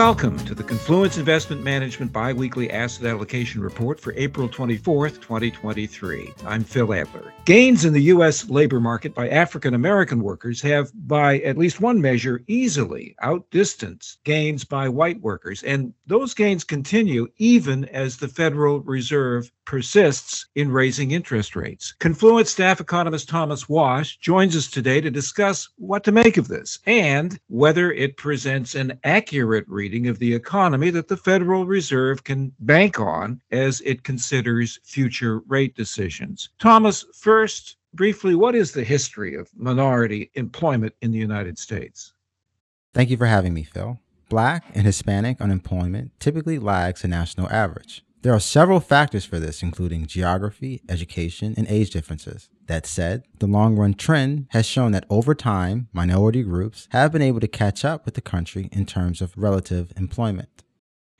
Welcome to the Confluence Investment Management Biweekly Asset Allocation Report for April 24th, 2023. I'm Phil Adler. Gains in the U.S. labor market by African American workers have, by at least one measure, easily outdistanced gains by white workers. And those gains continue even as the Federal Reserve persists in raising interest rates. Confluence staff economist Thomas Wash joins us today to discuss what to make of this and whether it presents an accurate reading of the economy that the Federal Reserve can bank on as it considers future rate decisions. Thomas, first, briefly, what is the history of minority employment in the United States? Thank you for having me, Phil. Black and Hispanic unemployment typically lags the national average. There are several factors for this, including geography, education, and age differences. That said, the long run trend has shown that over time, minority groups have been able to catch up with the country in terms of relative employment.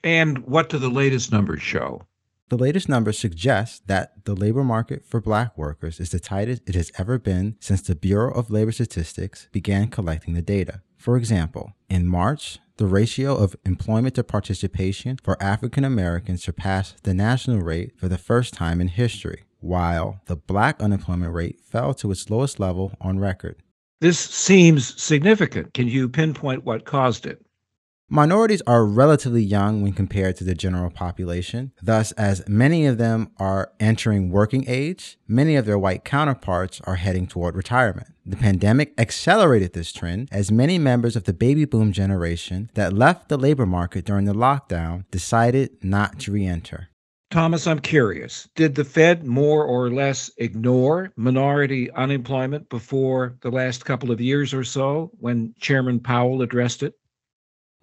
And what do the latest numbers show? The latest numbers suggest that the labor market for black workers is the tightest it has ever been since the Bureau of Labor Statistics began collecting the data. For example, in March, the ratio of employment to participation for African Americans surpassed the national rate for the first time in history, while the black unemployment rate fell to its lowest level on record. This seems significant. Can you pinpoint what caused it? Minorities are relatively young when compared to the general population. Thus, as many of them are entering working age, many of their white counterparts are heading toward retirement. The pandemic accelerated this trend as many members of the baby boom generation that left the labor market during the lockdown decided not to re enter. Thomas, I'm curious. Did the Fed more or less ignore minority unemployment before the last couple of years or so when Chairman Powell addressed it?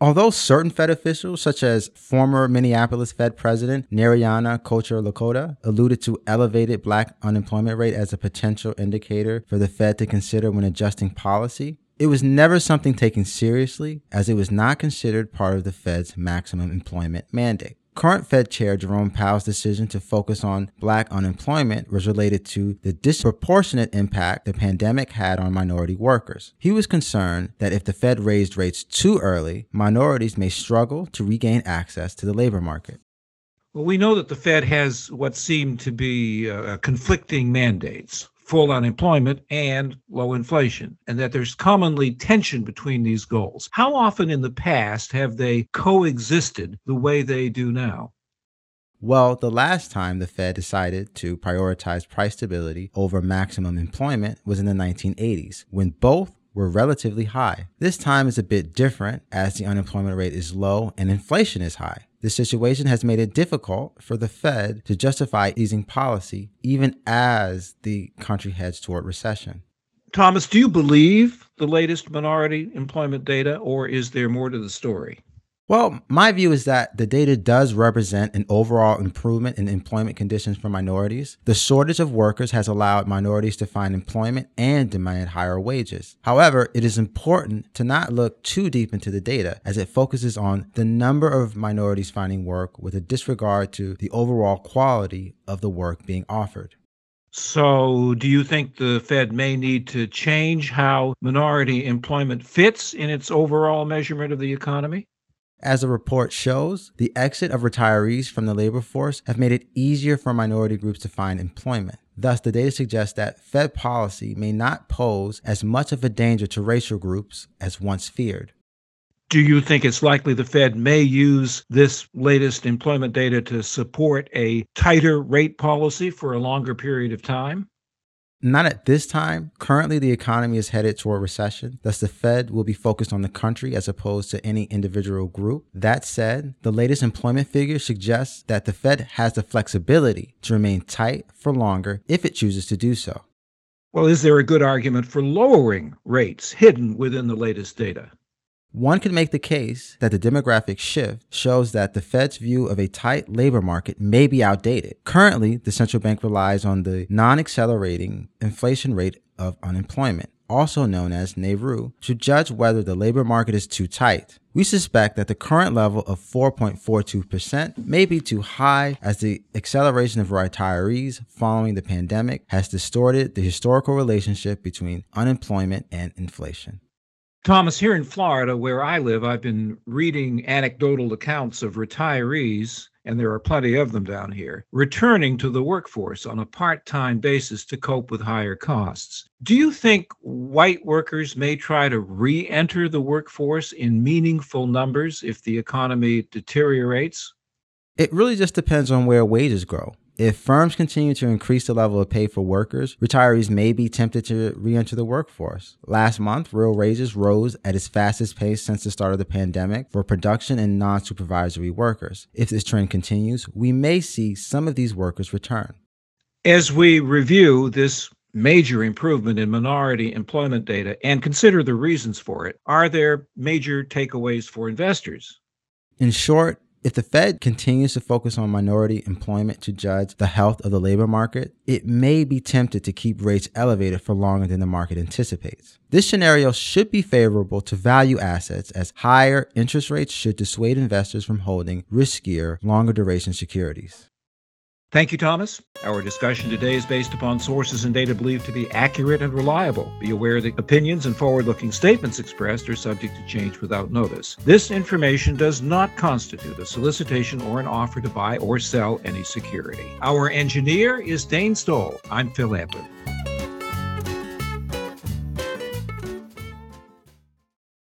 Although certain Fed officials, such as former Minneapolis Fed President Narayana Kocherlakota, alluded to elevated black unemployment rate as a potential indicator for the Fed to consider when adjusting policy, it was never something taken seriously as it was not considered part of the Fed's maximum employment mandate. Current Fed Chair Jerome Powell's decision to focus on black unemployment was related to the disproportionate impact the pandemic had on minority workers. He was concerned that if the Fed raised rates too early, minorities may struggle to regain access to the labor market. Well, we know that the Fed has what seem to be uh, conflicting mandates full unemployment and low inflation, and that there's commonly tension between these goals. How often in the past have they coexisted the way they do now? Well, the last time the Fed decided to prioritize price stability over maximum employment was in the 1980s, when both were relatively high. This time is a bit different as the unemployment rate is low and inflation is high. This situation has made it difficult for the Fed to justify easing policy even as the country heads toward recession. Thomas, do you believe the latest minority employment data, or is there more to the story? Well, my view is that the data does represent an overall improvement in employment conditions for minorities. The shortage of workers has allowed minorities to find employment and demand higher wages. However, it is important to not look too deep into the data as it focuses on the number of minorities finding work with a disregard to the overall quality of the work being offered. So, do you think the Fed may need to change how minority employment fits in its overall measurement of the economy? As the report shows, the exit of retirees from the labor force have made it easier for minority groups to find employment. Thus, the data suggests that Fed policy may not pose as much of a danger to racial groups as once feared. Do you think it's likely the Fed may use this latest employment data to support a tighter rate policy for a longer period of time? Not at this time. Currently, the economy is headed toward recession. Thus, the Fed will be focused on the country as opposed to any individual group. That said, the latest employment figure suggests that the Fed has the flexibility to remain tight for longer if it chooses to do so. Well, is there a good argument for lowering rates hidden within the latest data? One could make the case that the demographic shift shows that the Fed's view of a tight labor market may be outdated. Currently, the central bank relies on the non accelerating inflation rate of unemployment, also known as NAIRU, to judge whether the labor market is too tight. We suspect that the current level of 4.42% may be too high as the acceleration of retirees following the pandemic has distorted the historical relationship between unemployment and inflation. Thomas, here in Florida, where I live, I've been reading anecdotal accounts of retirees, and there are plenty of them down here, returning to the workforce on a part time basis to cope with higher costs. Do you think white workers may try to re enter the workforce in meaningful numbers if the economy deteriorates? It really just depends on where wages grow. If firms continue to increase the level of pay for workers, retirees may be tempted to re enter the workforce. Last month, real wages rose at its fastest pace since the start of the pandemic for production and non supervisory workers. If this trend continues, we may see some of these workers return. As we review this major improvement in minority employment data and consider the reasons for it, are there major takeaways for investors? In short, if the Fed continues to focus on minority employment to judge the health of the labor market, it may be tempted to keep rates elevated for longer than the market anticipates. This scenario should be favorable to value assets as higher interest rates should dissuade investors from holding riskier, longer duration securities. Thank you, Thomas. Our discussion today is based upon sources and data believed to be accurate and reliable. Be aware that opinions and forward looking statements expressed are subject to change without notice. This information does not constitute a solicitation or an offer to buy or sell any security. Our engineer is Dane Stoll. I'm Phil Adler.